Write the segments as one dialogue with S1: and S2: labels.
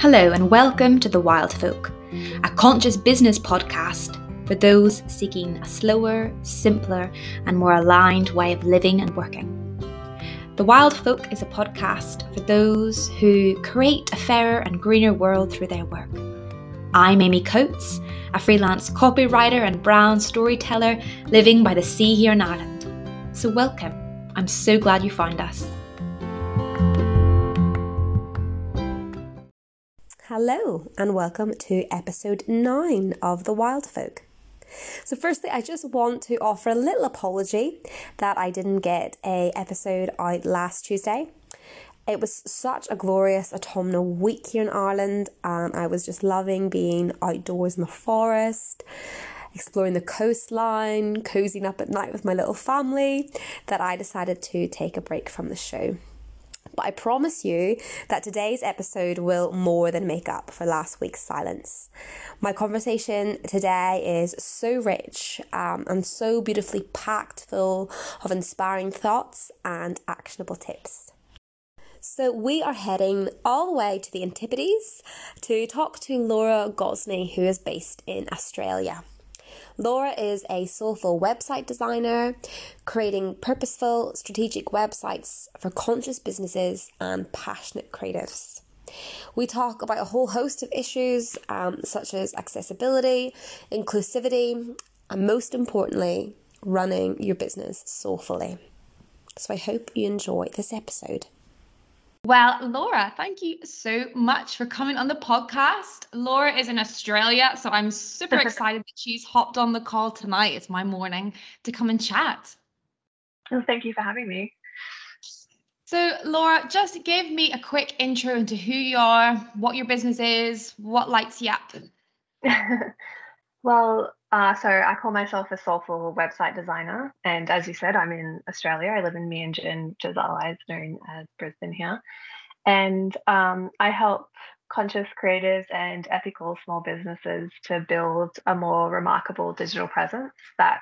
S1: Hello, and welcome to The Wild Folk, a conscious business podcast for those seeking a slower, simpler, and more aligned way of living and working. The Wild Folk is a podcast for those who create a fairer and greener world through their work. I'm Amy Coates, a freelance copywriter and brand storyteller living by the sea here in Ireland. So, welcome. I'm so glad you found us.
S2: Hello, and welcome to episode 9 of The Wild Folk. So, firstly, I just want to offer a little apology that I didn't get a episode out last Tuesday. It was such a glorious autumnal week here in Ireland, and I was just loving being outdoors in the forest, exploring the coastline, cozying up at night with my little family, that I decided to take a break from the show. But I promise you that today's episode will more than make up for last week's silence. My conversation today is so rich um, and so beautifully packed full of inspiring thoughts and actionable tips. So, we are heading all the way to the Antipodes to talk to Laura Gosney, who is based in Australia. Laura is a soulful website designer, creating purposeful, strategic websites for conscious businesses and passionate creatives. We talk about a whole host of issues um, such as accessibility, inclusivity, and most importantly, running your business soulfully. So I hope you enjoy this episode. Well, Laura, thank you so much for coming on the podcast. Laura is in Australia, so I'm super excited that she's hopped on the call tonight. It's my morning to come and chat.
S3: Well, thank you for having me.
S2: So, Laura, just give me a quick intro into who you are, what your business is, what lights you up.
S3: well, uh, so I call myself a soulful website designer, and as you said, I'm in Australia. I live in Meanjin, which is otherwise known as Brisbane here, and um, I help conscious creators and ethical small businesses to build a more remarkable digital presence that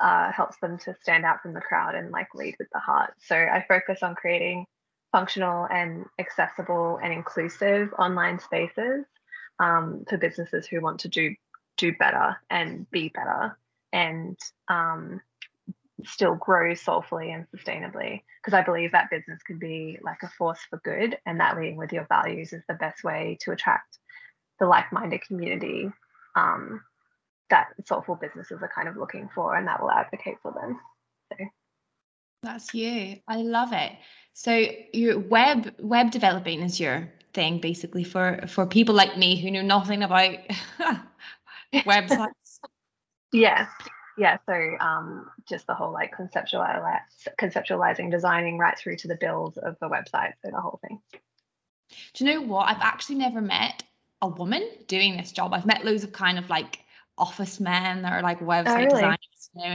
S3: uh, helps them to stand out from the crowd and like lead with the heart. So I focus on creating functional and accessible and inclusive online spaces um, for businesses who want to do do better and be better and um, still grow soulfully and sustainably. Because i believe that business can be like a force for good and that leading with your values is the best way to attract the like-minded community um, that soulful businesses are kind of looking for and that will advocate for them. So.
S2: That's you. I love it. So your web web developing is your thing basically for for people like me who know nothing about websites?
S3: yeah. Yeah. So um, just the whole like conceptualize, conceptualizing, designing right through to the build of the website. So the whole thing.
S2: Do you know what? I've actually never met a woman doing this job. I've met loads of kind of like office men that are like website oh, really? designers.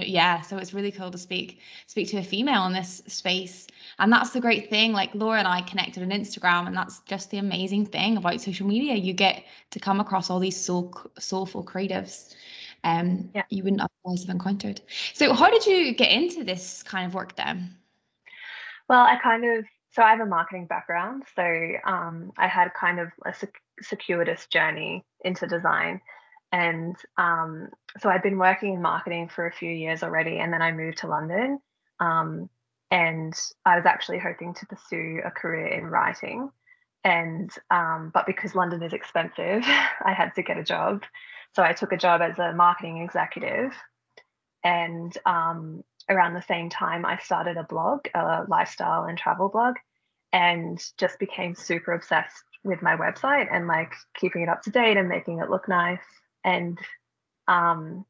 S2: Yeah, so it's really cool to speak speak to a female in this space, and that's the great thing. Like Laura and I connected on Instagram, and that's just the amazing thing about social media. You get to come across all these soul soulful creatives, um, yeah. you wouldn't otherwise have encountered. So, how did you get into this kind of work then?
S3: Well, I kind of so I have a marketing background, so um, I had kind of a circuitous journey into design and um, so I'd been working in marketing for a few years already, and then I moved to London. Um, and I was actually hoping to pursue a career in writing. And um, but because London is expensive, I had to get a job. So I took a job as a marketing executive. And um, around the same time, I started a blog, a lifestyle and travel blog, and just became super obsessed with my website and like keeping it up to date and making it look nice and um,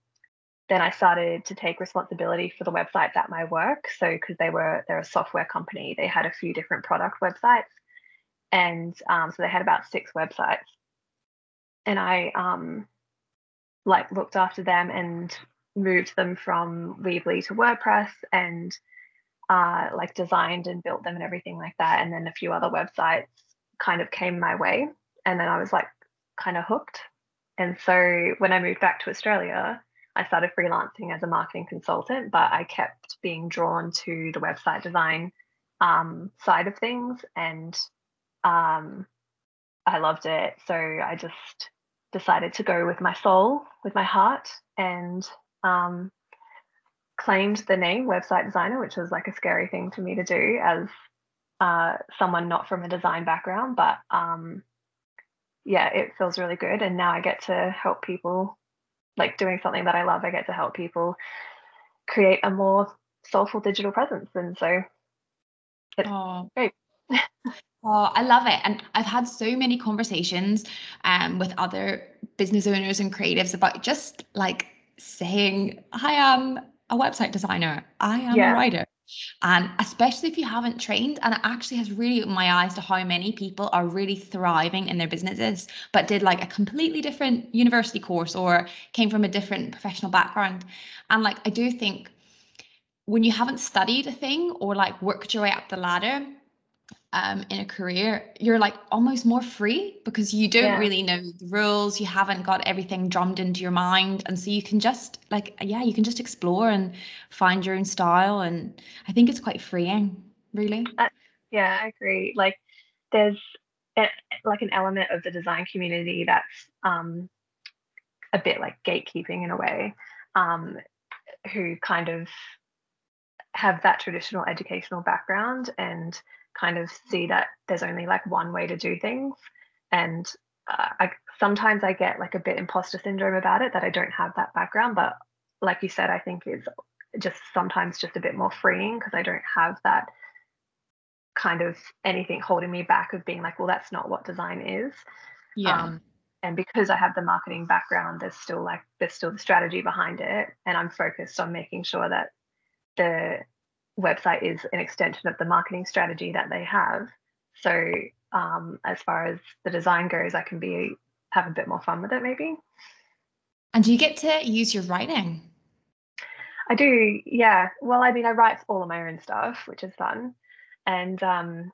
S3: then I started to take responsibility for the websites at my work. So because they were they're a software company, they had a few different product websites, and um, so they had about six websites, and I um, like looked after them and moved them from Weebly to WordPress and uh, like designed and built them and everything like that. And then a few other websites kind of came my way, and then I was like kind of hooked and so when I moved back to Australia, I started freelancing as a marketing consultant, but I kept being drawn to the website design um, side of things. And um, I loved it. So I just decided to go with my soul, with my heart, and um, claimed the name website designer, which was like a scary thing for me to do as uh, someone not from a design background. But um, yeah, it feels really good. And now I get to help people, like doing something that I love, I get to help people create a more soulful digital presence. And so it's oh. great.
S1: Oh, I love it. And I've had so many conversations um, with other business owners and creatives about just like saying, I am a website designer, I am yeah. a writer. And especially if you haven't trained, and it actually has really opened my eyes to how many people are really thriving in their businesses, but did like a completely different university course or came from a different professional background. And like, I do think when you haven't studied a thing or like worked your way up the ladder, um, in a career, you're like almost more free because you don't yeah. really know the rules. You haven't got everything drummed into your mind. And so you can just, like, yeah, you can just explore and find your own style. And I think it's quite freeing, really.
S3: Uh, yeah, I agree. Like, there's a, like an element of the design community that's um, a bit like gatekeeping in a way, um, who kind of have that traditional educational background and kind of see that there's only like one way to do things. And uh, I, sometimes I get like a bit imposter syndrome about it that I don't have that background but like you said I think it's just sometimes just a bit more freeing because I don't have that kind of anything holding me back of being like well that's not what design is. Yeah. Um, and because I have the marketing background there's still like there's still the strategy behind it and I'm focused on making sure that the website is an extension of the marketing strategy that they have. So um, as far as the design goes, I can be have a bit more fun with it maybe.
S1: And do you get to use your writing?
S3: I do, yeah. Well, I mean, I write all of my own stuff, which is fun, and um,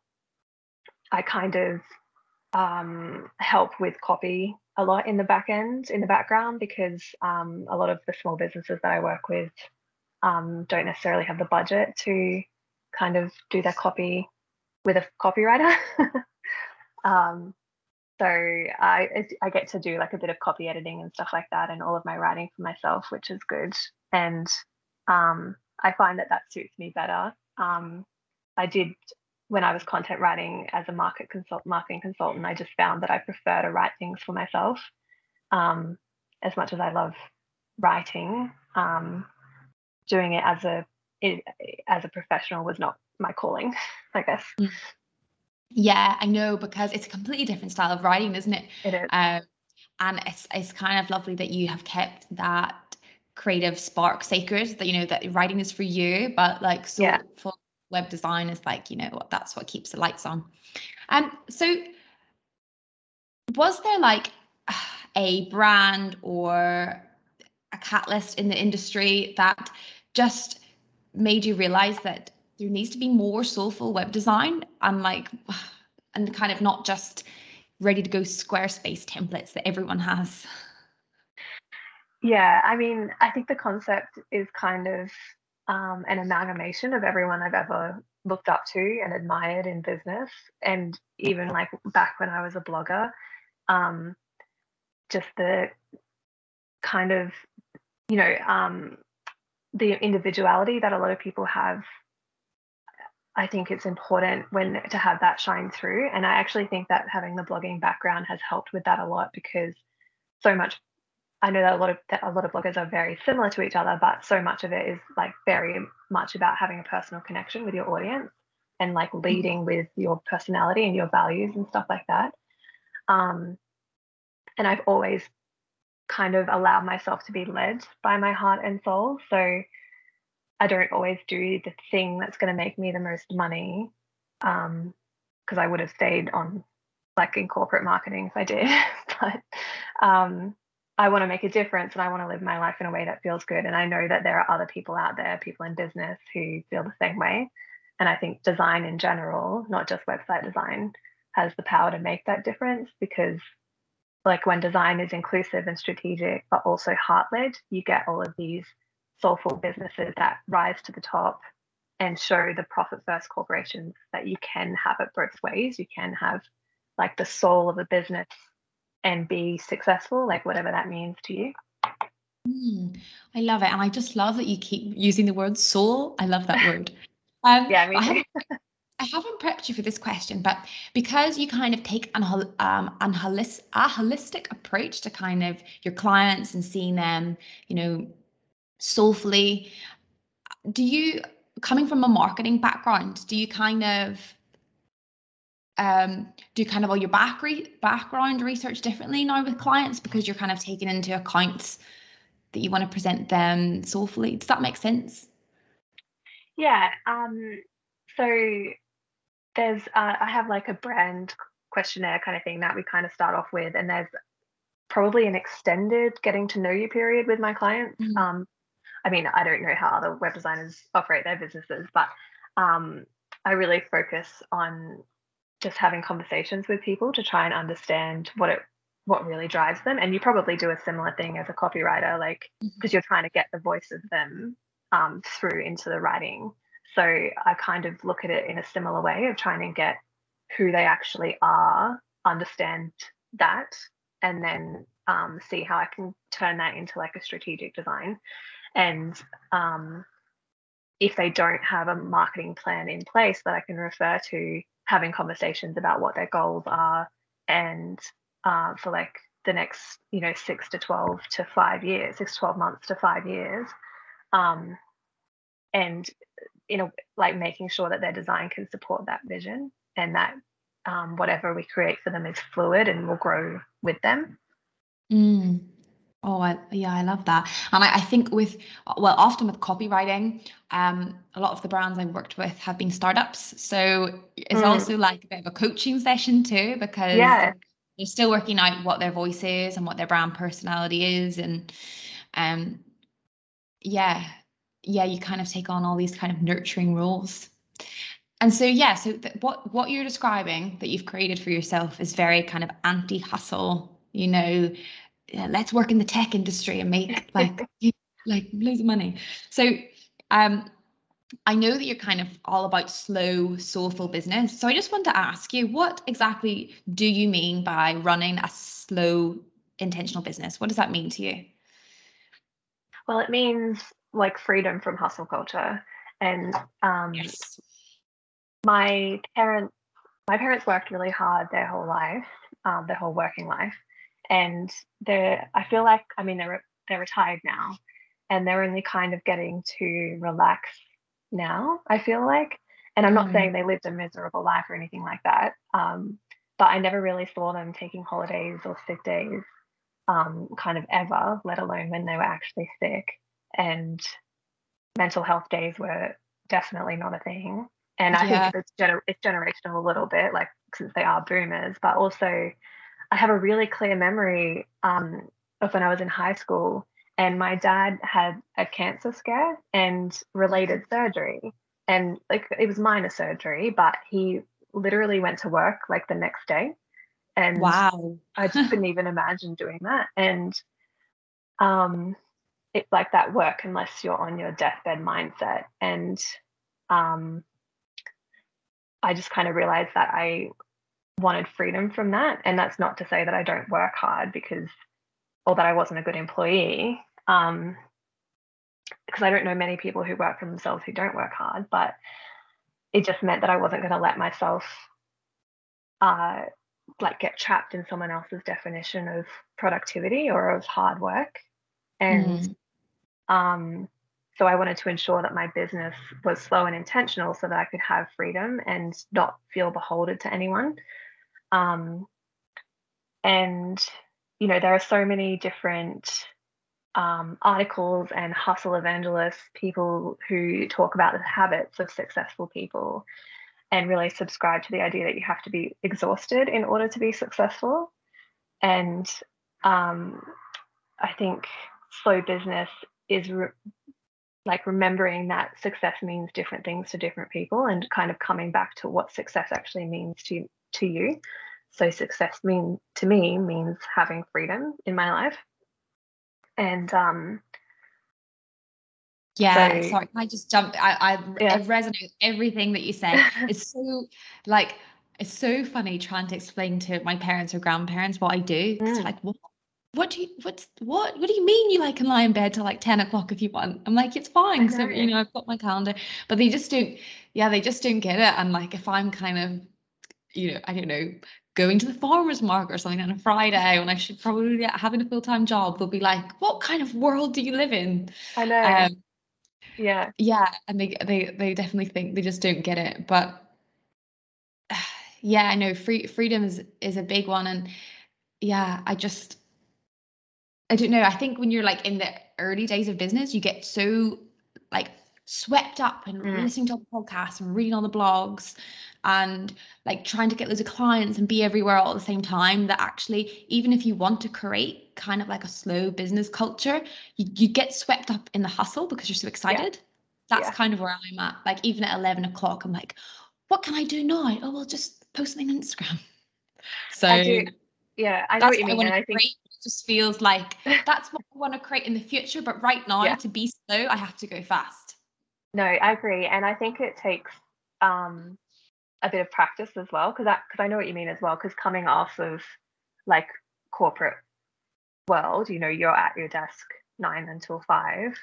S3: I kind of um, help with copy a lot in the back end, in the background, because um, a lot of the small businesses that I work with um, don't necessarily have the budget to kind of do their copy with a copywriter. um, so I I get to do like a bit of copy editing and stuff like that, and all of my writing for myself, which is good. And um, I find that that suits me better. Um, I did when I was content writing as a market consult marketing consultant. I just found that I prefer to write things for myself. Um, as much as I love writing, um, doing it as a it, as a professional was not my calling, I guess. Mm.
S1: Yeah, I know because it's a completely different style of writing, isn't it?
S3: It is. Um,
S1: and it's it's kind of lovely that you have kept that creative spark sacred. That you know that writing is for you, but like so yeah. for web design is like you know what that's what keeps the lights on. And um, so, was there like a brand or a catalyst in the industry that just made you realize that there needs to be more soulful web design and like and kind of not just ready to go squarespace templates that everyone has.
S3: Yeah i mean i think the concept is kind of um, an amalgamation of everyone i've ever looked up to and admired in business and even like back when i was a blogger um, just the kind of you know um, the individuality that a lot of people have I think it's important when to have that shine through. And I actually think that having the blogging background has helped with that a lot because so much I know that a lot of that a lot of bloggers are very similar to each other, but so much of it is like very much about having a personal connection with your audience and like mm-hmm. leading with your personality and your values and stuff like that. Um, and I've always kind of allow myself to be led by my heart and soul. So I don't always do the thing that's going to make me the most money because um, I would have stayed on like in corporate marketing if I did. but um, I want to make a difference and I want to live my life in a way that feels good. And I know that there are other people out there, people in business who feel the same way. And I think design in general, not just website design, has the power to make that difference because like when design is inclusive and strategic, but also heart led, you get all of these soulful businesses that rise to the top and show the profit first corporations that you can have it both ways. You can have like the soul of a business and be successful, like whatever that means to you.
S1: Mm, I love it. And I just love that you keep using the word soul. I love that word. Um,
S3: yeah,
S1: I haven't, I haven't you for this question, but because you kind of take an, um, an holis- a holistic approach to kind of your clients and seeing them, you know, soulfully, do you, coming from a marketing background, do you kind of um, do kind of all your back re- background research differently now with clients because you're kind of taking into account that you want to present them soulfully. Does that make sense?
S3: Yeah. Um, so there's uh, I have like a brand questionnaire kind of thing that we kind of start off with, and there's probably an extended getting to know you period with my clients. Mm-hmm. Um, I mean, I don't know how other web designers operate their businesses, but um, I really focus on just having conversations with people to try and understand what it what really drives them and you probably do a similar thing as a copywriter like because mm-hmm. you're trying to get the voice of them um, through into the writing so i kind of look at it in a similar way of trying to get who they actually are understand that and then um, see how i can turn that into like a strategic design and um, if they don't have a marketing plan in place that i can refer to having conversations about what their goals are and uh, for like the next, you know, six to 12 to five years, six to 12 months to five years. Um, and, you know, like making sure that their design can support that vision and that um, whatever we create for them is fluid and will grow with them.
S1: Mm. Oh, I, yeah, I love that. And I, I, think with, well, often with copywriting, um, a lot of the brands I've worked with have been startups. So it's mm. also like a bit of a coaching session too, because
S3: yeah.
S1: they're still working out what their voice is and what their brand personality is. And um, yeah, yeah, you kind of take on all these kind of nurturing roles. And so, yeah, so th- what what you're describing that you've created for yourself is very kind of anti-hustle, you know, let's work in the tech industry and make like like loads of money. So um I know that you're kind of all about slow, soulful business. So I just want to ask you, what exactly do you mean by running a slow, intentional business? What does that mean to you?
S3: Well, it means like freedom from hustle culture. And um, yes. my parents, my parents worked really hard their whole life, um, their whole working life, and they're I feel like I mean they're they're retired now and they're only kind of getting to relax now I feel like and I'm not mm. saying they lived a miserable life or anything like that um, but I never really saw them taking holidays or sick days um, kind of ever let alone when they were actually sick and mental health days were definitely not a thing and I yeah. think it's, gener- it's generational a little bit like since they are boomers but also I have a really clear memory um, of when I was in high school and my dad had a cancer scare and related surgery. And like it was minor surgery, but he literally went to work like the next day. And
S1: wow,
S3: I just couldn't even imagine doing that. And um, it's like that work unless you're on your deathbed mindset. And um, I just kind of realized that I wanted freedom from that. And that's not to say that I don't work hard because, or that I wasn't a good employee. Um, because I don't know many people who work for themselves who don't work hard, but it just meant that I wasn't going to let myself uh, like get trapped in someone else's definition of productivity or of hard work. And mm. Um, so I wanted to ensure that my business was slow and intentional so that I could have freedom and not feel beholden to anyone. Um, and, you know, there are so many different um, articles and hustle evangelists, people who talk about the habits of successful people and really subscribe to the idea that you have to be exhausted in order to be successful. And um, I think slow business is re- like remembering that success means different things to different people and kind of coming back to what success actually means to to you so success mean to me means having freedom in my life and um
S1: yeah so, sorry can i just jump i i, yeah. I resonate with everything that you said it's so like it's so funny trying to explain to my parents or grandparents what I do. Mm. like, what? What do you what's what what do you mean you like can lie in bed till like 10 o'clock if you want? I'm like, it's fine. So you know, I've got my calendar. But they just don't, yeah, they just don't get it. And like if I'm kind of, you know, I don't know, going to the farmer's market or something on a Friday when I should probably be having a full-time job, they'll be like, What kind of world do you live in?
S3: I know. Um, yeah.
S1: Yeah. And they they they definitely think they just don't get it. But yeah, I know free freedom is is a big one. And yeah, I just I don't know. I think when you're like in the early days of business, you get so like swept up and mm. listening to all the podcasts and reading all the blogs and like trying to get loads of clients and be everywhere all at the same time that actually even if you want to create kind of like a slow business culture you, you get swept up in the hustle because you're so excited yeah. that's yeah. kind of where i'm at like even at 11 o'clock i'm like what can i do now oh well just post something on instagram so
S3: I yeah i know what you mean
S1: I, I think just feels like that's what I want to create in the future. But right now, yeah. to be slow, I have to go fast.
S3: No, I agree, and I think it takes um, a bit of practice as well, because because I know what you mean as well. Because coming off of like corporate world, you know, you're at your desk nine until five,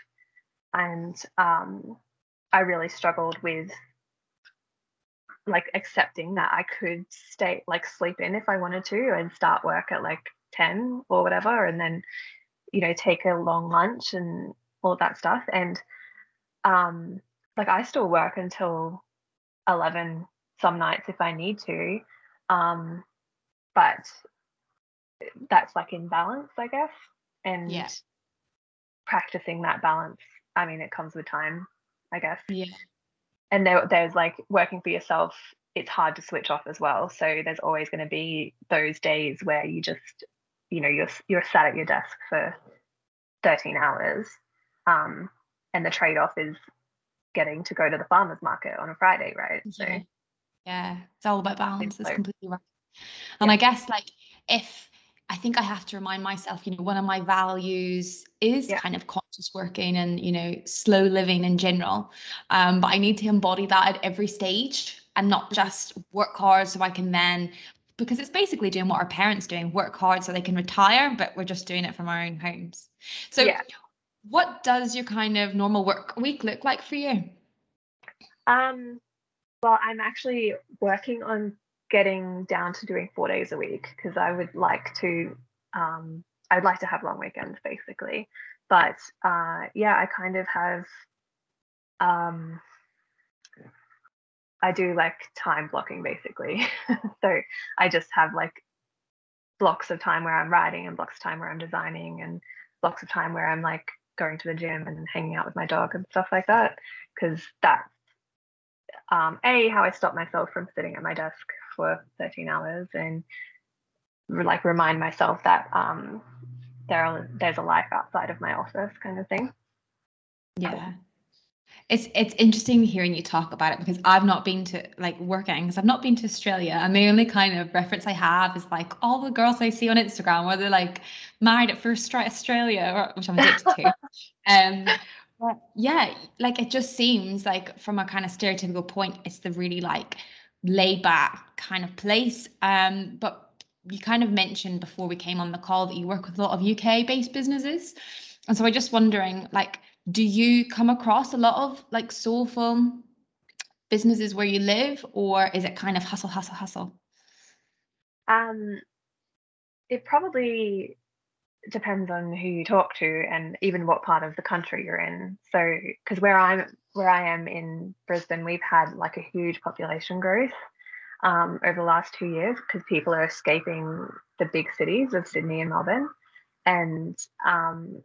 S3: and um, I really struggled with like accepting that I could stay like sleep in if I wanted to and start work at like 10 or whatever and then you know take a long lunch and all that stuff. And um like I still work until 11 some nights if I need to um but that's like in balance I guess. And
S1: yeah.
S3: practicing that balance I mean it comes with time I guess.
S1: Yeah.
S3: And there, there's like working for yourself it's hard to switch off as well. So there's always going to be those days where you just you know you're you're sat at your desk for 13 hours um, and the trade-off is getting to go to the farmers market on a friday right?
S1: So yeah. It's all about balance. It's completely right. And yeah. i guess like if i think i have to remind myself you know one of my values is yeah. kind of conscious working and you know slow living in general. Um, but i need to embody that at every stage and not just work hard so i can then because it's basically doing what our parents doing work hard so they can retire but we're just doing it from our own homes. So yeah. what does your kind of normal work week look like for you?
S3: Um well i'm actually working on getting down to doing four days a week because i would like to um i'd like to have long weekends basically. But uh yeah i kind of have um I do like time blocking basically. so I just have like blocks of time where I'm writing and blocks of time where I'm designing and blocks of time where I'm like going to the gym and hanging out with my dog and stuff like that. Because that's um, a how I stop myself from sitting at my desk for 13 hours and like remind myself that um, there are, there's a life outside of my office kind of thing.
S1: Yeah. It's it's interesting hearing you talk about it because I've not been to like working because I've not been to Australia and the only kind of reference I have is like all the girls I see on Instagram where they're like married at first Australia, which I'm addicted to. Um, but yeah, like it just seems like from a kind of stereotypical point, it's the really like laid back kind of place. Um, but you kind of mentioned before we came on the call that you work with a lot of UK based businesses. And so I'm just wondering, like, do you come across a lot of like soulful businesses where you live or is it kind of hustle hustle hustle?
S3: Um it probably depends on who you talk to and even what part of the country you're in. So because where i'm where i am in brisbane we've had like a huge population growth um, over the last two years because people are escaping the big cities of sydney and melbourne. And um,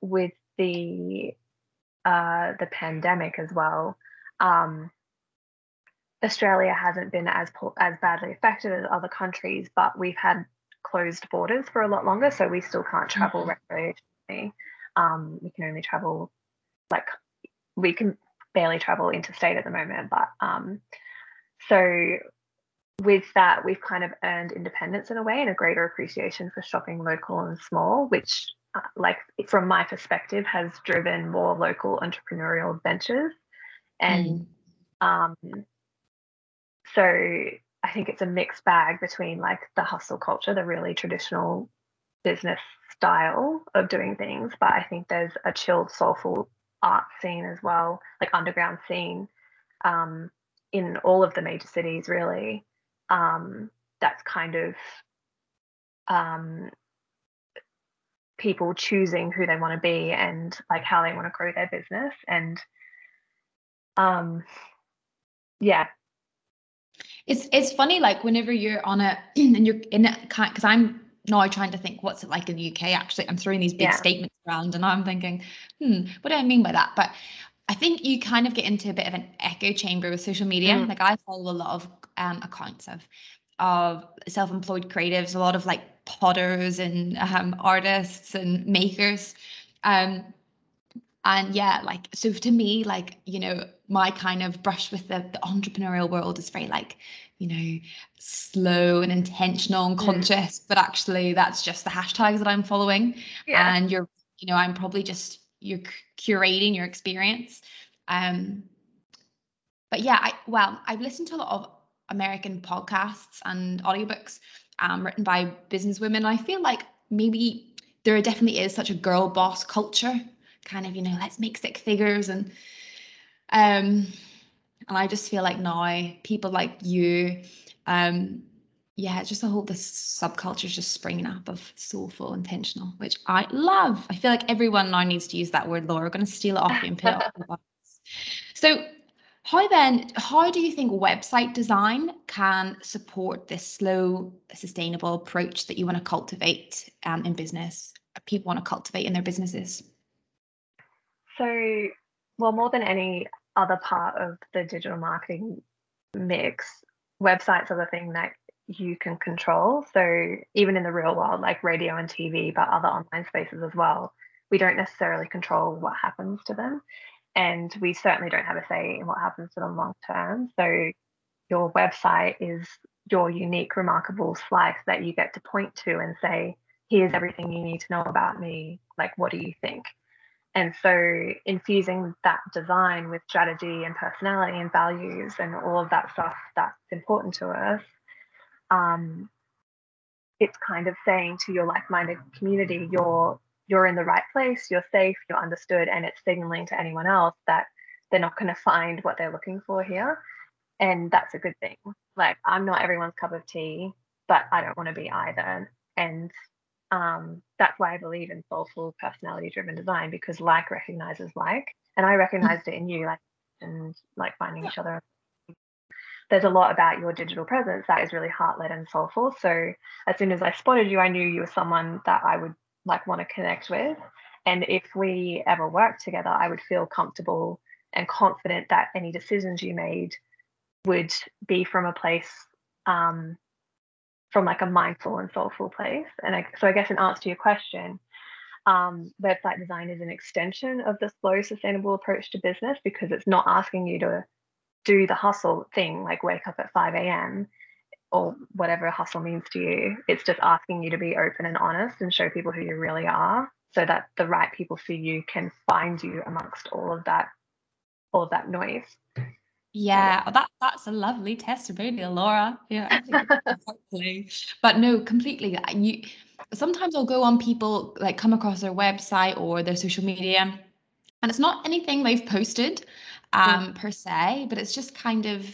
S3: with the uh, the pandemic as well, um, Australia hasn't been as as badly affected as other countries, but we've had closed borders for a lot longer, so we still can't travel mm-hmm. recreationally. Um, we can only travel like we can barely travel interstate at the moment, but um, so with that, we've kind of earned independence in a way and a greater appreciation for shopping local and small, which uh, like from my perspective, has driven more local entrepreneurial ventures. And mm. um, so I think it's a mixed bag between like the hustle culture, the really traditional business style of doing things, but I think there's a chilled, soulful art scene as well, like underground scene um, in all of the major cities, really. Um, that's kind of um, people choosing who they want to be and like how they want to grow their business and um yeah
S1: it's it's funny like whenever you're on a and you're in it because i'm now trying to think what's it like in the uk actually i'm throwing these big yeah. statements around and i'm thinking hmm what do i mean by that but i think you kind of get into a bit of an echo chamber with social media mm. like i follow a lot of um, accounts of of self-employed creatives a lot of like potters and um, artists and makers. Um, and yeah like so to me like you know my kind of brush with the, the entrepreneurial world is very like you know slow and intentional and conscious but actually that's just the hashtags that i'm following. Yeah. and you're you know i'm probably just you're curating your experience. Um but yeah i well i've listened to a lot of american podcasts and audiobooks um, written by business women. i feel like maybe there definitely is such a girl boss culture kind of you know let's make six figures and um and i just feel like now people like you um yeah just a whole this subculture is just springing up of soulful intentional which i love i feel like everyone now needs to use that word laura we're to steal it off you and put it on the box. so how then how do you think website design can support this slow sustainable approach that you want to cultivate um, in business people want to cultivate in their businesses
S3: so, well, more than any other part of the digital marketing mix, websites are the thing that you can control. So, even in the real world, like radio and TV, but other online spaces as well, we don't necessarily control what happens to them. And we certainly don't have a say in what happens to them long term. So, your website is your unique, remarkable slice that you get to point to and say, here's everything you need to know about me. Like, what do you think? And so infusing that design with strategy and personality and values and all of that stuff that's important to us, um, it's kind of saying to your like-minded community, you're you're in the right place, you're safe, you're understood, and it's signaling to anyone else that they're not going to find what they're looking for here. And that's a good thing. Like I'm not everyone's cup of tea, but I don't want to be either. And um, that's why I believe in soulful personality driven design because like recognizes like. And I recognized it in you, like, and like finding each other. There's a lot about your digital presence that is really heart led and soulful. So as soon as I spotted you, I knew you were someone that I would like want to connect with. And if we ever worked together, I would feel comfortable and confident that any decisions you made would be from a place um, from like a mindful and soulful place. And I, so I guess in answer to your question, um, website design is an extension of the slow, sustainable approach to business because it's not asking you to do the hustle thing, like wake up at 5 a.m. or whatever hustle means to you. It's just asking you to be open and honest and show people who you really are so that the right people for you can find you amongst all of that all of that noise.
S1: Yeah, that that's a lovely testimonial, Laura. Yeah, but no, completely. You sometimes I'll go on people like come across their website or their social media, and it's not anything they've posted um yeah. per se, but it's just kind of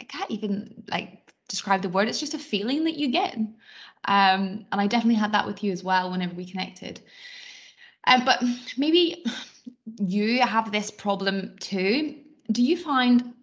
S1: I can't even like describe the word. It's just a feeling that you get, um, and I definitely had that with you as well whenever we connected. Um, but maybe you have this problem too do you find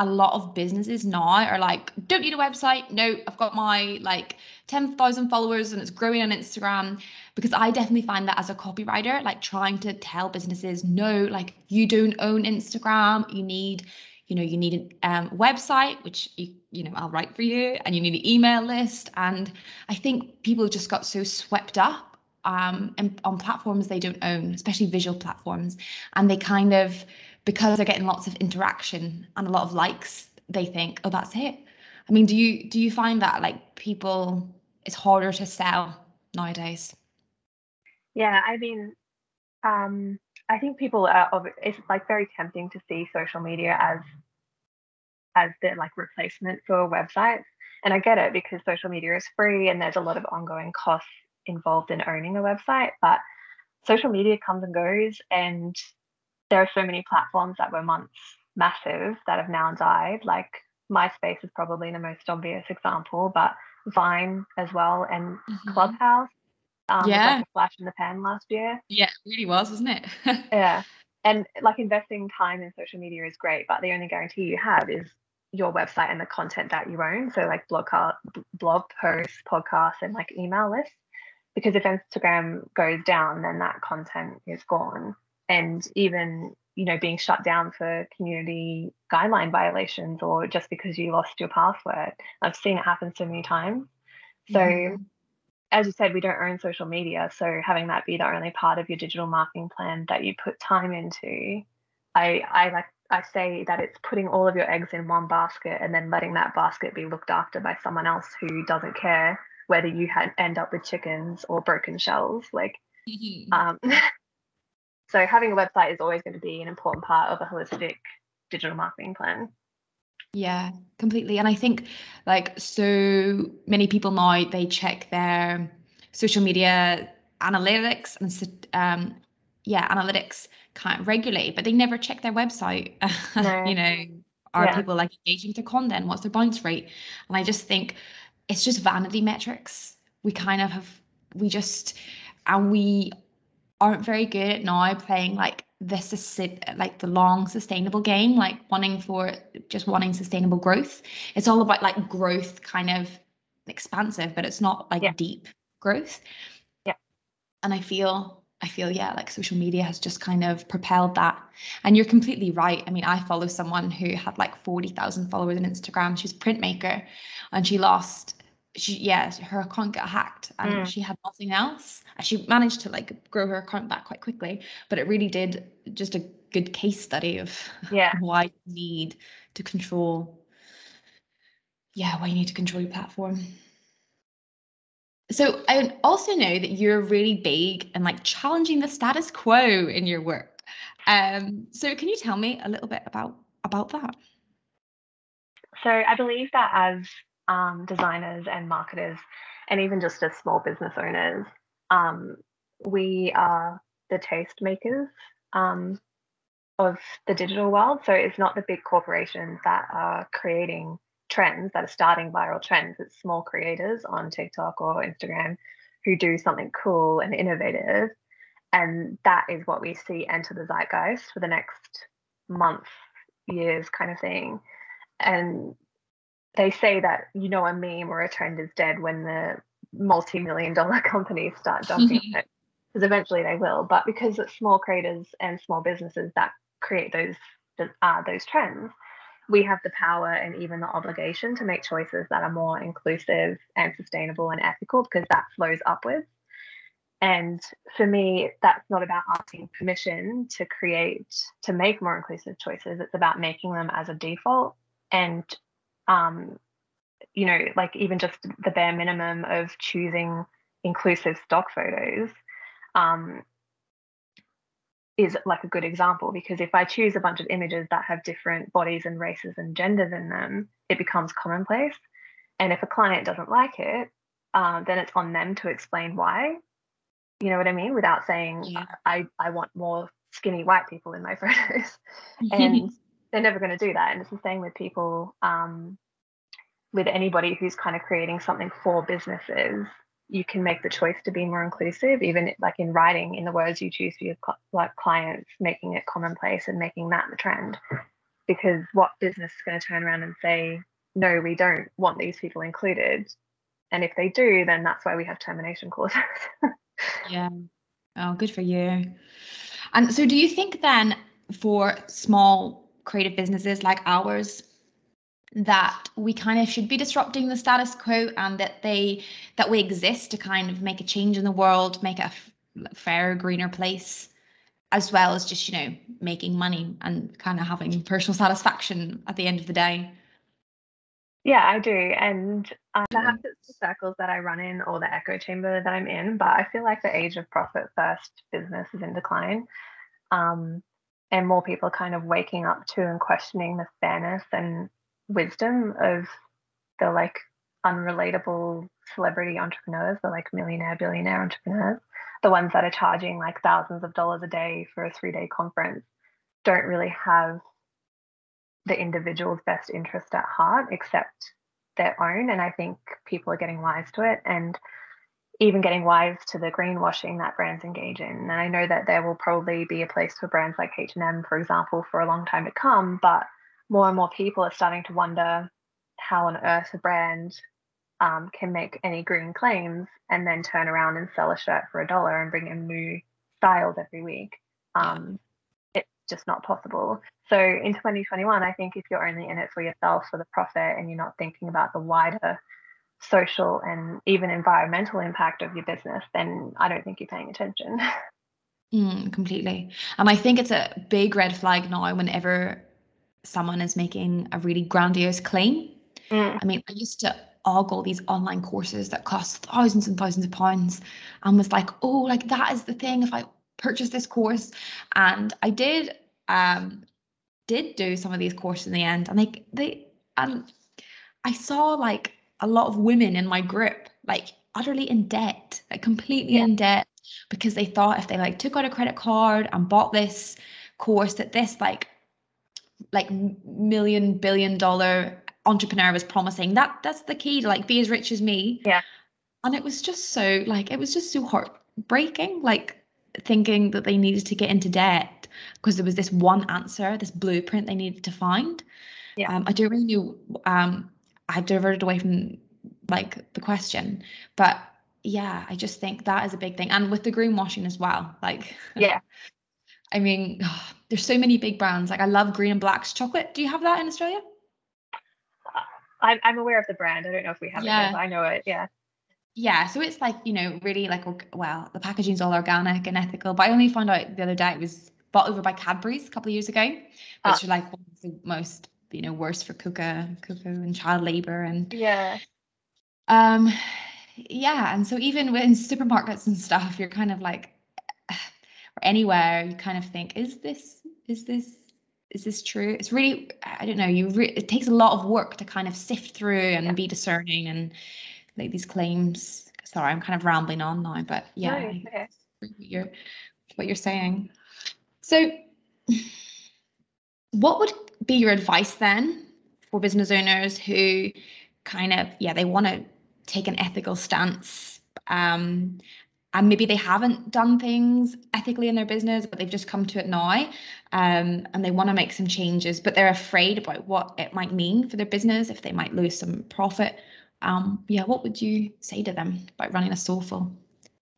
S1: a lot of businesses now are like, don't need a website. No, I've got my like 10,000 followers and it's growing on Instagram. Because I definitely find that as a copywriter, like trying to tell businesses, no, like you don't own Instagram. You need, you know, you need a um, website, which, you, you know, I'll write for you, and you need an email list. And I think people just got so swept up um, and on platforms they don't own, especially visual platforms. And they kind of, because they're getting lots of interaction and a lot of likes, they think, oh, that's it. I mean, do you do you find that like people it's harder to sell nowadays?
S3: Yeah, I mean, um, I think people are it's like very tempting to see social media as as the like replacement for websites. And I get it because social media is free and there's a lot of ongoing costs involved in owning a website. But social media comes and goes, and there are so many platforms that were once massive that have now died. Like MySpace is probably the most obvious example, but Vine as well and mm-hmm. Clubhouse. Um, yeah, like a flash in the pan last year.
S1: Yeah, it really was, wasn't it?
S3: yeah, and like investing time in social media is great, but the only guarantee you have is your website and the content that you own. So like blog, blog posts, podcasts, and like email lists. Because if Instagram goes down, then that content is gone. And even you know being shut down for community guideline violations or just because you lost your password. I've seen it happen so many times. So mm-hmm. As you said, we don't own social media. So having that be the only part of your digital marketing plan that you put time into, I I like I say that it's putting all of your eggs in one basket and then letting that basket be looked after by someone else who doesn't care whether you had, end up with chickens or broken shells. Like, mm-hmm. um, so having a website is always going to be an important part of a holistic digital marketing plan.
S1: Yeah, completely. And I think like so many people now they check their social media analytics and um yeah, analytics kind of regularly, but they never check their website. No. you know, are yeah. people like engaging with their content? What's their bounce rate? And I just think it's just vanity metrics. We kind of have we just and we aren't very good at now playing like this is like the long sustainable game like wanting for just wanting sustainable growth. It's all about like growth kind of expansive but it's not like yeah. deep growth.
S3: Yeah.
S1: And i feel i feel yeah like social media has just kind of propelled that. And you're completely right. I mean i follow someone who had like 40,000 followers on instagram. She's a printmaker and she lost she yeah her account got hacked and mm. she had nothing else. And she managed to like grow her account back quite quickly but it really did just a good case study of
S3: yeah.
S1: why you need to control yeah why you need to control your platform. So i also know that you're really big and like challenging the status quo in your work. Um so can you tell me a little bit about about that?
S3: So i believe that as um, designers and marketers, and even just as small business owners, um, we are the taste makers um, of the digital world. So it's not the big corporations that are creating trends, that are starting viral trends. It's small creators on TikTok or Instagram who do something cool and innovative. And that is what we see enter the zeitgeist for the next month, years kind of thing. And they say that you know a meme or a trend is dead when the multi-million dollar companies start jumping on it because eventually they will. But because it's small creators and small businesses that create those uh, those trends we have the power and even the obligation to make choices that are more inclusive and sustainable and ethical because that flows upwards. And for me that's not about asking permission to create to make more inclusive choices. It's about making them as a default and um, you know, like even just the bare minimum of choosing inclusive stock photos um, is like a good example because if I choose a bunch of images that have different bodies and races and genders in them, it becomes commonplace. And if a client doesn't like it, um, then it's on them to explain why. You know what I mean? Without saying yeah. I I want more skinny white people in my photos, and they're never going to do that. And it's the same with people, um, with anybody who's kind of creating something for businesses. You can make the choice to be more inclusive, even like in writing, in the words you choose for your like clients, making it commonplace and making that the trend. Because what business is going to turn around and say, no, we don't want these people included? And if they do, then that's why we have termination clauses.
S1: yeah. Oh, good for you. And so, do you think then for small creative businesses like ours that we kind of should be disrupting the status quo and that they that we exist to kind of make a change in the world make it a fairer greener place as well as just you know making money and kind of having personal satisfaction at the end of the day.
S3: Yeah i do. And um, perhaps it's the circles that i run in or the echo chamber that i'm in but i feel like the age of profit first business is in decline. Um, and more people kind of waking up to and questioning the fairness and wisdom of the like unrelatable celebrity entrepreneurs, the like millionaire, billionaire entrepreneurs, the ones that are charging like thousands of dollars a day for a three day conference, don't really have the individual's best interest at heart except their own. And I think people are getting wise to it and even getting wise to the greenwashing that brands engage in. And I know that there will probably be a place for brands like H&M, for example, for a long time to come, but more and more people are starting to wonder how on earth a brand um, can make any green claims and then turn around and sell a shirt for a dollar and bring in new styles every week. Um, it's just not possible. So in 2021, I think if you're only in it for yourself for the profit and you're not thinking about the wider social and even environmental impact of your business, then I don't think you're paying attention.
S1: Mm, completely. And I think it's a big red flag now whenever someone is making a really grandiose claim. Mm. I mean, I used to ogle these online courses that cost thousands and thousands of pounds and was like, oh, like that is the thing if I purchase this course. And I did um did do some of these courses in the end and like they and I saw like a lot of women in my group like utterly in debt, like completely yeah. in debt because they thought if they like took out a credit card and bought this course that this like like million billion dollar entrepreneur was promising that that's the key to like be as rich as me.
S3: Yeah.
S1: And it was just so like it was just so heartbreaking like thinking that they needed to get into debt because there was this one answer this blueprint they needed to find. Yeah. Um, i don't really know um i've diverted away from like the question but yeah i just think that is a big thing and with the greenwashing as well like
S3: yeah
S1: i mean there's so many big brands like i love green and black's chocolate do you have that in australia uh,
S3: I'm, I'm aware of the brand. I don't know if we have yeah. it, but I know it. Yeah.
S1: Yeah, so it's like you know really like well the packaging's all organic and ethical. But I only found out the other day it was bought over by Cadbury's a couple of years ago, ah. which oh. are like one of the most you know worse for cocoa, cocoa and child labor and
S3: yeah.
S1: Um, yeah, and so even in supermarkets and stuff, you're kind of like, or anywhere, you kind of think, is this is this is this true? It's really, I don't know, you re- it takes a lot of work to kind of sift through and yeah. be discerning and like these claims. Sorry, I'm kind of rambling on now, but yeah, no, okay. what you're what you're saying. So, what would be your advice then for business owners who kind of yeah they want to take an ethical stance um, and maybe they haven't done things ethically in their business but they've just come to it now um, and they want to make some changes but they're afraid about what it might mean for their business if they might lose some profit. Um, yeah what would you say to them about running a soulful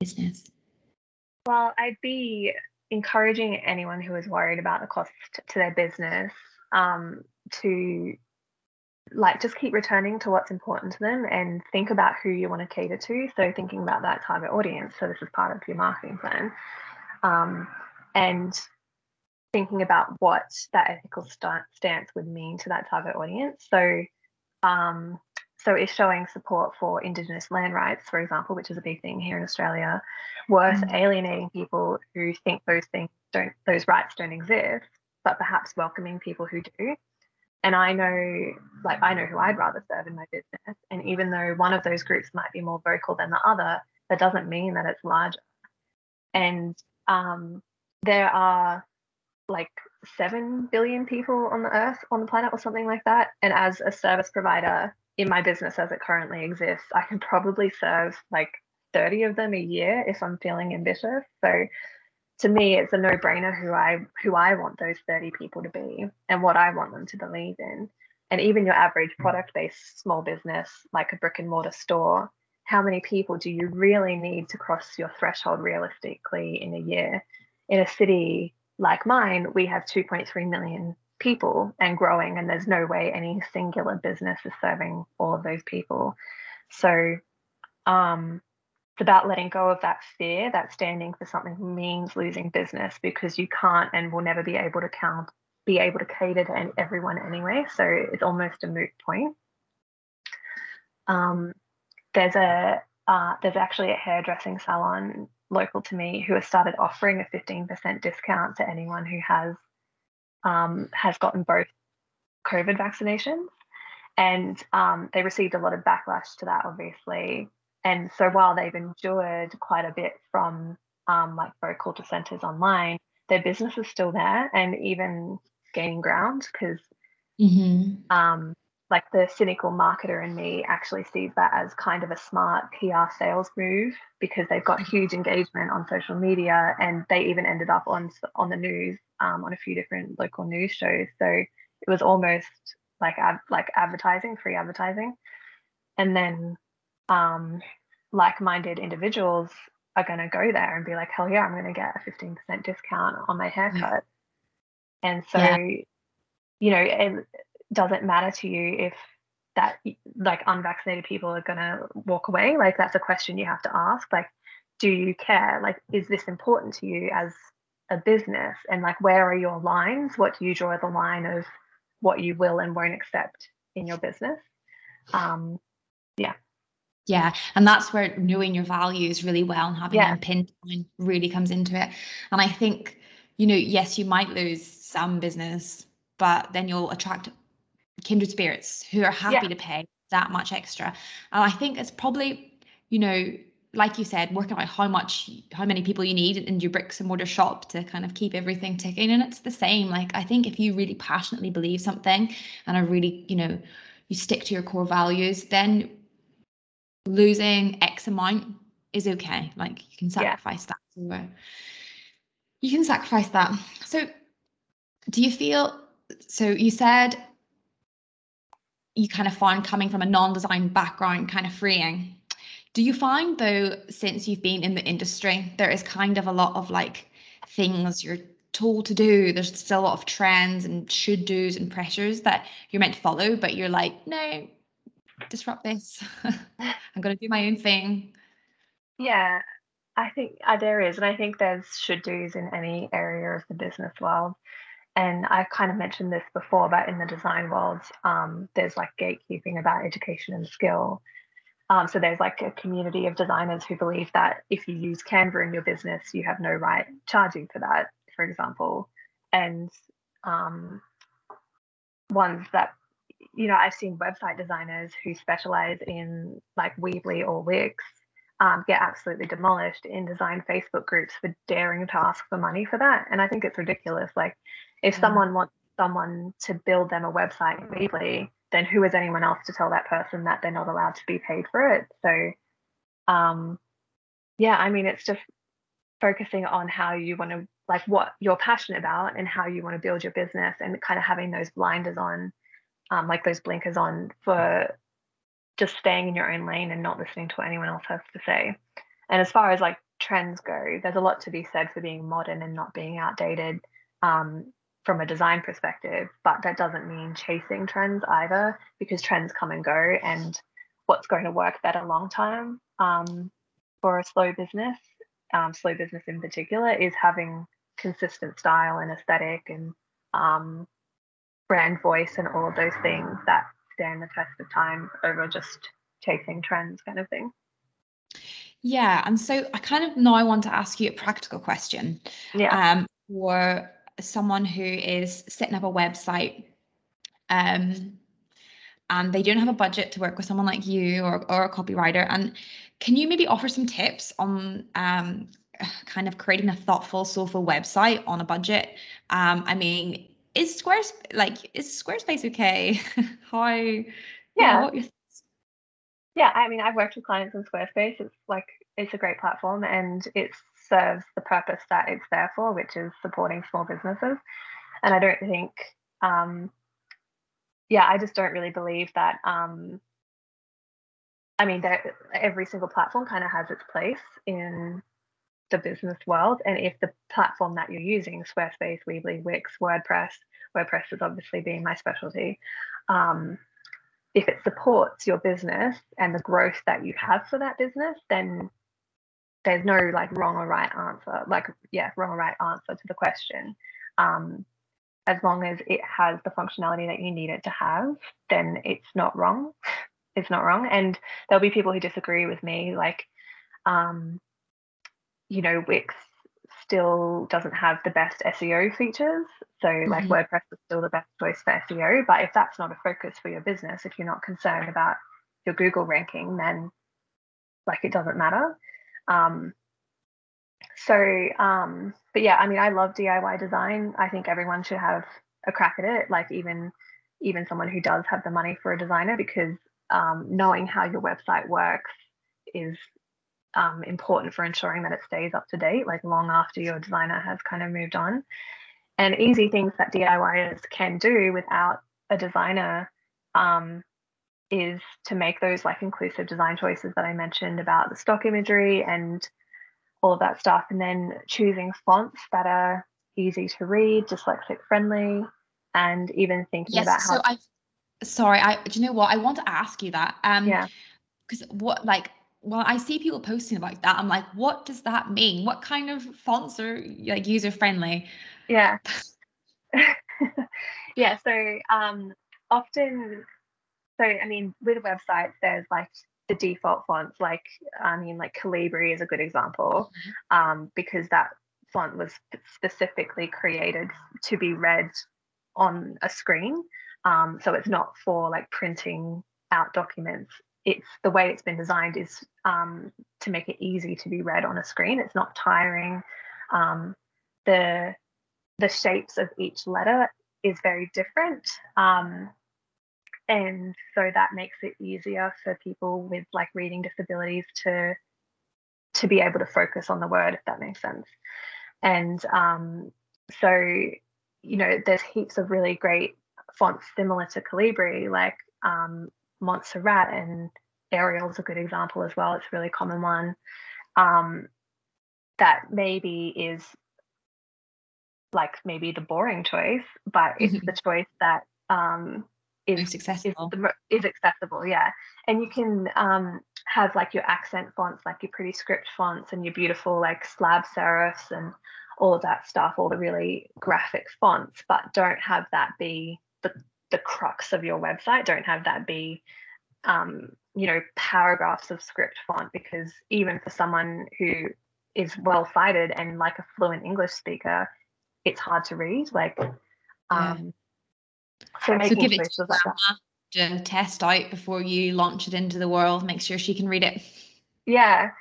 S1: business?
S3: Well i'd be encouraging anyone who is worried about the cost to their business um, to like just keep returning to what's important to them and think about who you want to cater to. So thinking about that target audience. So this is part of your marketing plan. Um, and thinking about what that ethical st- stance would mean to that target audience. So um, so is showing support for Indigenous land rights, for example, which is a big thing here in Australia, worth mm. alienating people who think those things don't those rights don't exist, but perhaps welcoming people who do? and I know, like, I know who I'd rather serve in my business. And even though one of those groups might be more vocal than the other, that doesn't mean that it's larger. And um, there are like 7 billion people on the earth, on the planet, or something like that. And as a service provider in my business as it currently exists, I can probably serve like 30 of them a year if I'm feeling ambitious. So to me it's a no-brainer who I who I want those 30 people to be and what I want them to believe in. And even your average hmm. product-based small business like a brick and mortar store, how many people do you really need to cross your threshold realistically in a year? In a city like mine, we have 2.3 million people and growing, and there's no way any singular business is serving all of those people. So um, it's about letting go of that fear that standing for something means losing business because you can't and will never be able to count be able to cater to everyone anyway. So it's almost a moot point. Um, there's a uh, there's actually a hairdressing salon local to me who has started offering a 15% discount to anyone who has um, has gotten both covid vaccinations. And um, they received a lot of backlash to that, obviously. And so while they've endured quite a bit from um, like very culture centers online, their business is still there and even gaining ground because mm-hmm. um, like the cynical marketer in me actually sees that as kind of a smart PR sales move because they've got huge engagement on social media and they even ended up on on the news um, on a few different local news shows. So it was almost like like advertising, free advertising, and then um, like-minded individuals are going to go there and be like, hell yeah, I'm going to get a 15% discount on my haircut. And so, yeah. you know, it doesn't matter to you if that like unvaccinated people are going to walk away. Like that's a question you have to ask. Like, do you care? Like, is this important to you as a business? And like, where are your lines? What do you draw the line of what you will and won't accept in your business? Um, yeah.
S1: Yeah, and that's where knowing your values really well and having yeah. them pinned down really comes into it. And I think, you know, yes, you might lose some business, but then you'll attract kindred spirits who are happy yeah. to pay that much extra. And I think it's probably, you know, like you said, working out how much, how many people you need in your bricks and mortar shop to kind of keep everything ticking. And it's the same. Like, I think if you really passionately believe something and are really, you know, you stick to your core values, then losing X amount is okay. Like you can sacrifice yeah. that. You can sacrifice that. So do you feel so you said you kind of find coming from a non-design background kind of freeing. Do you find though, since you've been in the industry, there is kind of a lot of like things you're told to do. There's still a lot of trends and should do's and pressures that you're meant to follow, but you're like, no, disrupt this. I'm going to do my own thing.
S3: Yeah, I think uh, there is. And I think there's should do's in any area of the business world. And I kind of mentioned this before, but in the design world, um, there's like gatekeeping about education and skill. Um, so there's like a community of designers who believe that if you use Canva in your business, you have no right charging for that, for example. And um, ones that you know, I've seen website designers who specialize in like Weebly or Wix um, get absolutely demolished in design Facebook groups for daring to ask for money for that. And I think it's ridiculous. Like, if mm. someone wants someone to build them a website in Weebly, then who is anyone else to tell that person that they're not allowed to be paid for it? So, um, yeah, I mean, it's just focusing on how you want to, like, what you're passionate about and how you want to build your business and kind of having those blinders on um, like those blinkers on for just staying in your own lane and not listening to what anyone else has to say. And as far as like trends go, there's a lot to be said for being modern and not being outdated um, from a design perspective. But that doesn't mean chasing trends either, because trends come and go. And what's going to work better long term um, for a slow business, um, slow business in particular, is having consistent style and aesthetic and um, brand voice and all of those things that stand the test of time over just chasing trends kind of thing.
S1: Yeah, and so I kind of now I want to ask you a practical question.
S3: Yeah.
S1: Um, for someone who is setting up a website, um, and they don't have a budget to work with someone like you or or a copywriter, and can you maybe offer some tips on um, kind of creating a thoughtful, soulful website on a budget? Um, I mean, is Squarespace like is Squarespace okay? How yeah.
S3: Yeah, yeah, I mean I've worked with clients on Squarespace. It's like it's a great platform and it serves the purpose that it's there for, which is supporting small businesses. And I don't think um yeah, I just don't really believe that um I mean, that every single platform kind of has its place in the business world. And if the platform that you're using, Squarespace, Weebly, Wix, WordPress, WordPress is obviously being my specialty. Um, if it supports your business and the growth that you have for that business, then there's no like wrong or right answer. Like, yeah, wrong or right answer to the question. Um, as long as it has the functionality that you need it to have, then it's not wrong. It's not wrong. And there'll be people who disagree with me, like, um, you know, Wix still doesn't have the best SEO features. So, mm-hmm. like WordPress is still the best choice for SEO. But if that's not a focus for your business, if you're not concerned about your Google ranking, then like it doesn't matter. Um, so, um, but yeah, I mean, I love DIY design. I think everyone should have a crack at it. Like even even someone who does have the money for a designer, because um, knowing how your website works is um, important for ensuring that it stays up to date, like long after your designer has kind of moved on. And easy things that DIYers can do without a designer um, is to make those like inclusive design choices that I mentioned about the stock imagery and all of that stuff. And then choosing fonts that are easy to read, dyslexic friendly, and even thinking yes, about how.
S1: So I, sorry, I do you know what I want to ask you that? Um, yeah. Because what like well, I see people posting about that. I'm like, what does that mean? What kind of fonts are like user friendly?
S3: Yeah. yeah. So um, often, so I mean, with websites, there's like the default fonts. Like I mean, like Calibri is a good example, mm-hmm. um, because that font was specifically created to be read on a screen. Um, so it's not for like printing out documents it's the way it's been designed is um, to make it easy to be read on a screen. It's not tiring. Um, the the shapes of each letter is very different, um, and so that makes it easier for people with like reading disabilities to to be able to focus on the word, if that makes sense. And um, so, you know, there's heaps of really great fonts similar to Calibri, like um, Montserrat and Arial is a good example as well. It's a really common one. Um, that maybe is like maybe the boring choice, but it's mm-hmm. the choice that um, is
S1: accessible.
S3: Is, is, accessible, yeah. And you can um, have like your accent fonts, like your pretty script fonts, and your beautiful like slab serifs and all of that stuff, all the really graphic fonts, but don't have that be the the crux of your website. Don't have that be um, you know paragraphs of script font because even for someone who is well sighted and like a fluent English speaker, it's hard to read. Like, um,
S1: yeah. so, so give it to, like to test out before you launch it into the world. Make sure she can read it.
S3: Yeah,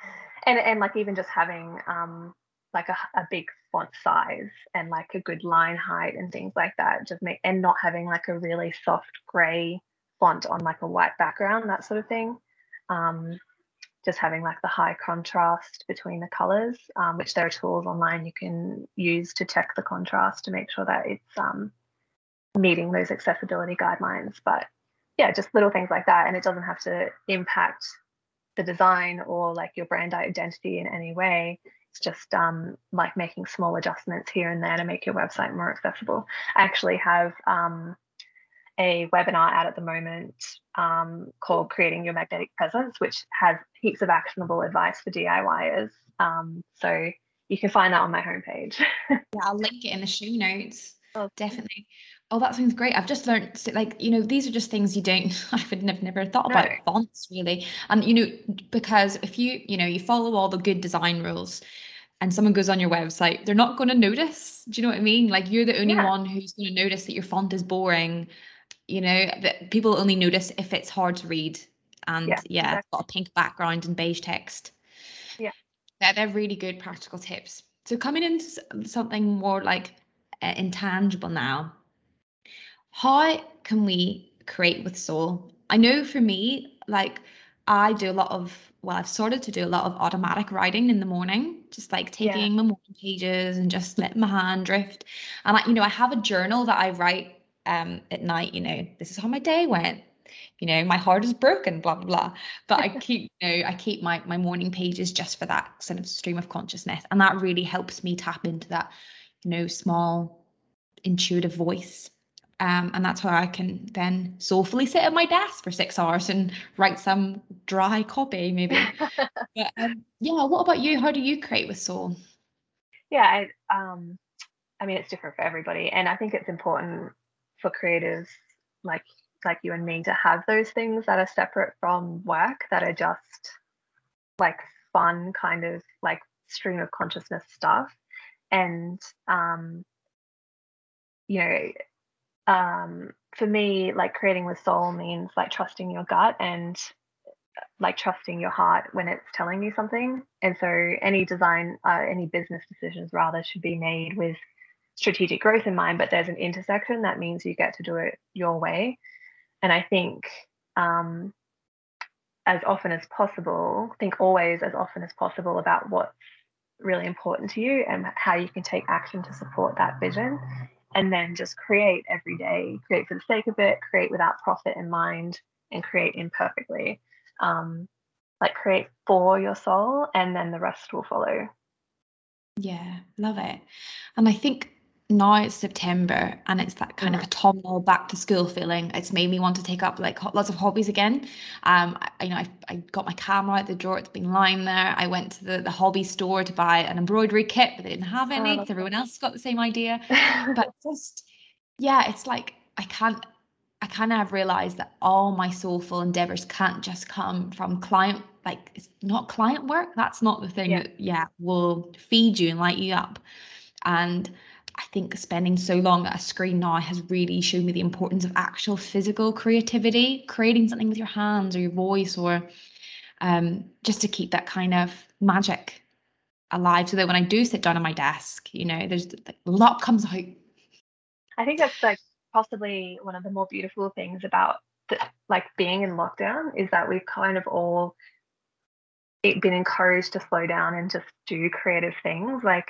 S3: and and like even just having um like a, a big font size and like a good line height and things like that just make and not having like a really soft gray font on like a white background, that sort of thing. Um, just having like the high contrast between the colors, um, which there are tools online you can use to check the contrast to make sure that it's um, meeting those accessibility guidelines. But yeah, just little things like that. And it doesn't have to impact the design or like your brand identity in any way. It's just um, like making small adjustments here and there to make your website more accessible. I actually have um, a webinar out at the moment um, called Creating Your Magnetic Presence, which has heaps of actionable advice for DIYers. Um, so you can find that on my homepage.
S1: yeah, I'll link it in the show notes. Oh. Definitely. Oh, that sounds great. I've just learned, like, you know, these are just things you don't, I would have never thought no. about fonts really. And, you know, because if you, you know, you follow all the good design rules, and someone goes on your website, they're not going to notice. Do you know what I mean? Like you're the only yeah. one who's going to notice that your font is boring you know that people only notice if it's hard to read and yeah, yeah exactly. got a pink background and beige text
S3: yeah
S1: they're, they're really good practical tips so coming into something more like uh, intangible now how can we create with soul i know for me like i do a lot of well i've started to do a lot of automatic writing in the morning just like taking yeah. my morning pages and just letting my hand drift and i you know i have a journal that i write um, at night, you know, this is how my day went. You know, my heart is broken, blah blah blah. But I keep, you know, I keep my my morning pages just for that sort of stream of consciousness, and that really helps me tap into that, you know, small, intuitive voice. Um, and that's how I can then soulfully sit at my desk for six hours and write some dry copy, maybe. but, um, yeah, what about you? How do you create with soul?
S3: Yeah, I, um, I mean, it's different for everybody, and I think it's important for creatives like like you and me to have those things that are separate from work that are just like fun kind of like stream of consciousness stuff and um, you know um, for me like creating with soul means like trusting your gut and like trusting your heart when it's telling you something. And so any design uh, any business decisions rather should be made with strategic growth in mind but there's an intersection that means you get to do it your way. And i think um, as often as possible think always as often as possible about what's really important to you and how you can take action to support that vision and then just create every day create for the sake of it create without profit in mind and create imperfectly. Um, like create for your soul and then the rest will follow.
S1: Yeah love it. And i think now it's September and it's that kind of autumnal back to school feeling. It's made me want to take up like lots of hobbies again. Um, I, you know, I, I got my camera out the drawer. It's been lying there. I went to the, the hobby store to buy an embroidery kit, but they didn't have any. Oh, everyone else got the same idea. but just, yeah, it's like I can't. I kind of have realized that all my soulful endeavors can't just come from client like it's not client work. That's not the thing yeah. that yeah will feed you and light you up. And I think spending so long at a screen now has really shown me the importance of actual physical creativity, creating something with your hands or your voice, or um, just to keep that kind of magic alive. So that when I do sit down at my desk, you know, there's a lot comes out.
S3: I think that's like possibly one of the more beautiful things about the, like being in lockdown is that we've kind of all been encouraged to slow down and just do creative things. Like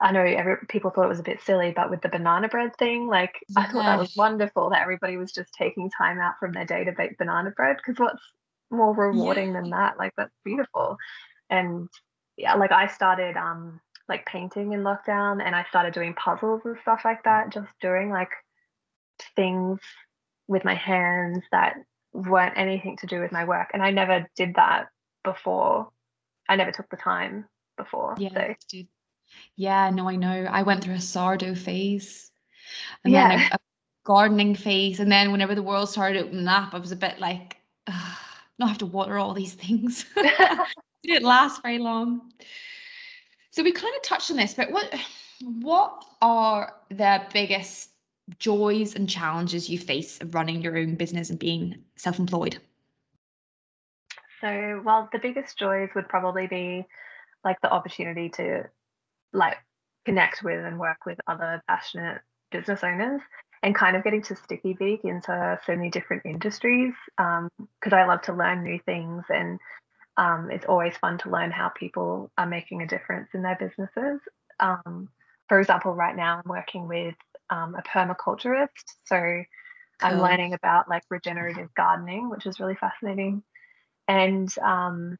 S3: I know every, people thought it was a bit silly, but with the banana bread thing, like I thought that was wonderful that everybody was just taking time out from their day to bake banana bread. Because what's more rewarding yeah. than that? Like that's beautiful. And yeah, like I started um like painting in lockdown, and I started doing puzzles and stuff like that. Just doing like things with my hands that weren't anything to do with my work, and I never did that before. I never took the time before.
S1: Yeah, so. Yeah, no, I know. I went through a sourdough phase and yeah. then a, a, gardening phase. And then whenever the world started opening up, I was a bit like, not have to water all these things. it didn't last very long. So we kind of touched on this, but what what are the biggest joys and challenges you face of running your own business and being self-employed?
S3: So, well, the biggest joys would probably be like the opportunity to like connect with and work with other passionate business owners and kind of getting to sticky beak into so many different industries because um, I love to learn new things and um, it's always fun to learn how people are making a difference in their businesses. Um, for example, right now I'm working with um, a permaculturist, so cool. I'm learning about like regenerative gardening, which is really fascinating. And um,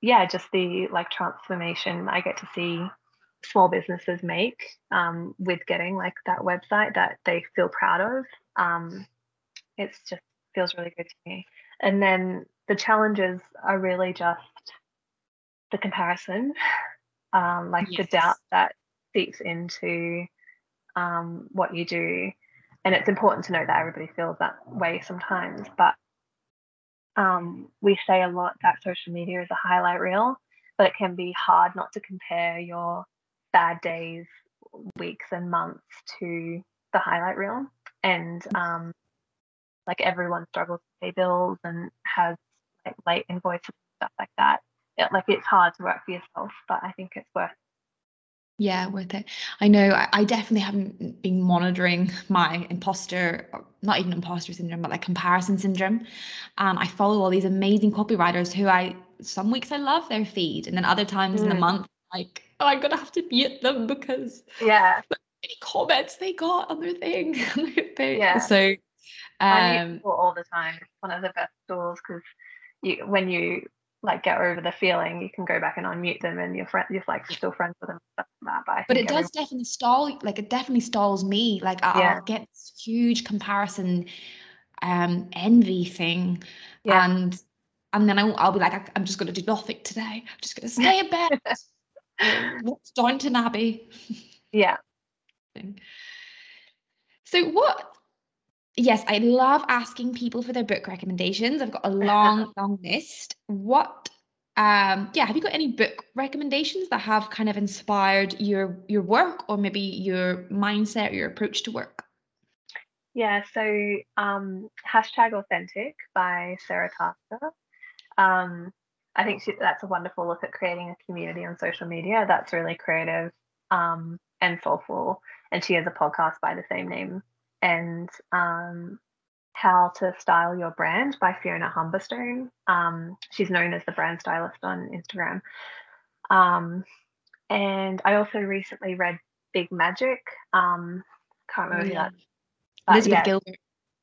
S3: yeah, just the like transformation I get to see small businesses make um, with getting like that website that they feel proud of. Um, it's just feels really good to me. And then the challenges are really just the comparison, um, like yes. the doubt that seeps into um, what you do. And it's important to know that everybody feels that way sometimes, but um, we say a lot that social media is a highlight reel, but it can be hard not to compare your bad days, weeks, and months to the highlight reel. And um, like everyone struggles to pay bills and has like late invoices and stuff like that. It, like it's hard to work for yourself, but I think it's worth
S1: yeah, worth it. I know I, I, definitely haven't been monitoring my imposter, not even imposter syndrome, but like comparison syndrome. And I follow all these amazing copywriters who I, some weeks I love their feed, and then other times mm. in the mm. month, like, oh, I'm going to have to mute them because
S3: yeah,
S1: any comments they got on their thing.
S3: yeah.
S1: So,
S3: um, all the time. It's one of the best tools because you, when you like get over the feeling, you can go back and unmute them, and your friend, you're like you're still friends with them. That,
S1: but, but it does everyone... definitely stall. Like it definitely stalls me. Like I'll, yeah. get this huge comparison, um, envy thing, yeah. and and then I'll, I'll be like, I'm just going to do nothing today. I'm just going to stay in bed. Watch Downton Abbey.
S3: Yeah.
S1: So what yes, I love asking people for their book recommendations. I've got a long, long list. What um, yeah, have you got any book recommendations that have kind of inspired your your work or maybe your mindset or your approach to work?
S3: Yeah, so um, hashtag authentic by Sarah Tasker. Um, I think she, that's a wonderful look at creating a community on social media. That's really creative um, and soulful. And she has a podcast by the same name. And um, How to Style Your Brand by Fiona Humberstone. Um, she's known as the brand stylist on Instagram. Um, and I also recently read Big Magic. Um, can't remember yeah. who that's.
S1: Elizabeth yeah, Gilbert.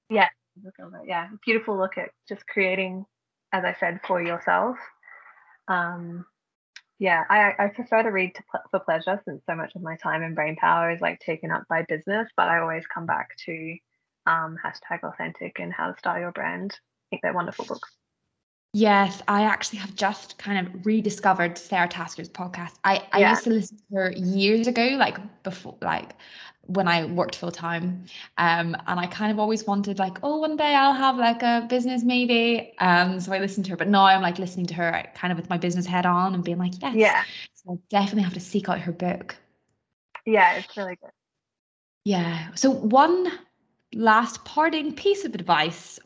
S3: Yeah, Gilbert. Yeah, beautiful look at just creating, as I said, for yourself. Um, yeah, I, I prefer to read to pl- for pleasure since so much of my time and brain power is like taken up by business. But I always come back to um, hashtag authentic and how to style your brand. I think they're wonderful books.
S1: Yes, I actually have just kind of rediscovered Sarah Tasker's podcast. I, I yeah. used to listen to her years ago, like before, like when I worked full time. Um, and I kind of always wanted like, oh, one day I'll have like a business maybe. Um, so I listened to her, but now I'm like listening to her kind of with my business head on and being like, yes.
S3: Yeah.
S1: So I definitely have to seek out her book.
S3: Yeah, it's really good.
S1: Yeah. So one last parting piece of advice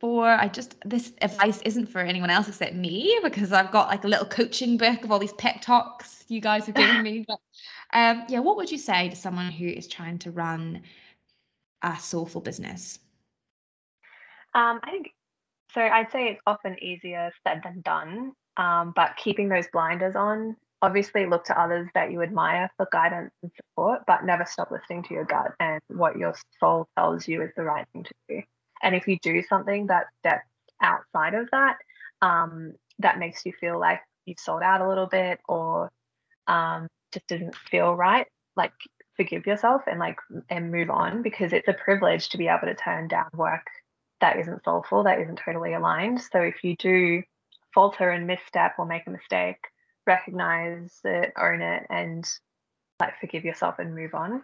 S1: for I just this advice isn't for anyone else except me because I've got like a little coaching book of all these pep talks you guys have given me. But um, yeah, what would you say to someone who is trying to run a soulful business?
S3: Um, I think so. I'd say it's often easier said than done. Um, but keeping those blinders on, obviously look to others that you admire for guidance and support, but never stop listening to your gut and what your soul tells you is the right thing to do. And if you do something that steps outside of that, um, that makes you feel like you've sold out a little bit or um, just didn't feel right, like forgive yourself and like and move on because it's a privilege to be able to turn down work that isn't soulful, that isn't totally aligned. So if you do falter and misstep or make a mistake, recognize it, own it, and like forgive yourself and move on.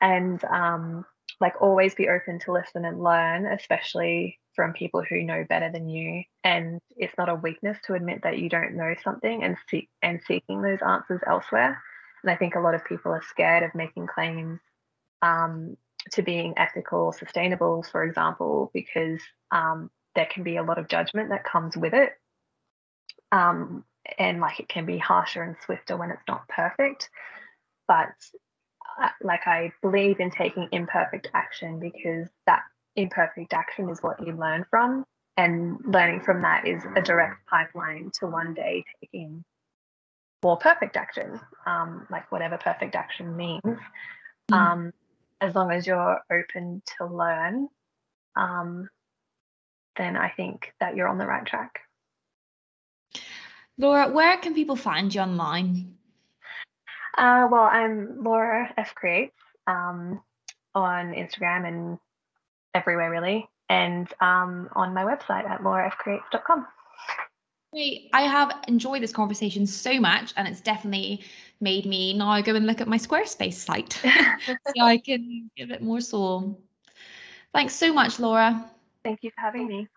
S3: And um, like always be open to listen and learn, especially from people who know better than you and it's not a weakness to admit that you don't know something and seek and seeking those answers elsewhere. And i think a lot of people are scared of making claims um, to being ethical or sustainable for example because um, there can be a lot of judgment that comes with it. Um, and like it can be harsher and swifter when it's not perfect. But uh, like i believe in taking imperfect action because that imperfect action is what you learn from. And learning from that is a direct pipeline to one day taking more perfect action, um, like whatever perfect action means. Mm. Um, as long as you're open to learn, um, then I think that you're on the right track.
S1: Laura, where can people find you online?
S3: Uh, well, I'm Laura F Creates um, on Instagram and everywhere really, and um, on my website at laurafcreates.com.
S1: Great. I have enjoyed this conversation so much, and it's definitely made me now go and look at my Squarespace site so I can give it more soul. Thanks so much, Laura.
S3: Thank you for having me.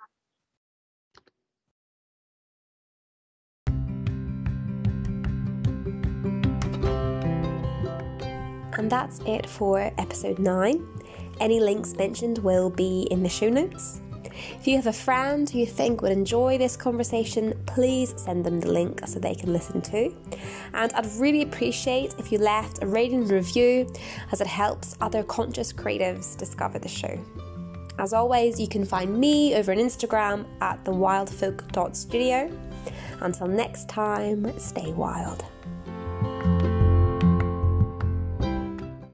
S2: And that's it for episode 9. Any links mentioned will be in the show notes. If you have a friend who you think would enjoy this conversation, please send them the link so they can listen too. And I'd really appreciate if you left a rating and review as it helps other conscious creatives discover the show. As always, you can find me over on Instagram at thewildfolk.studio. Until next time, stay wild.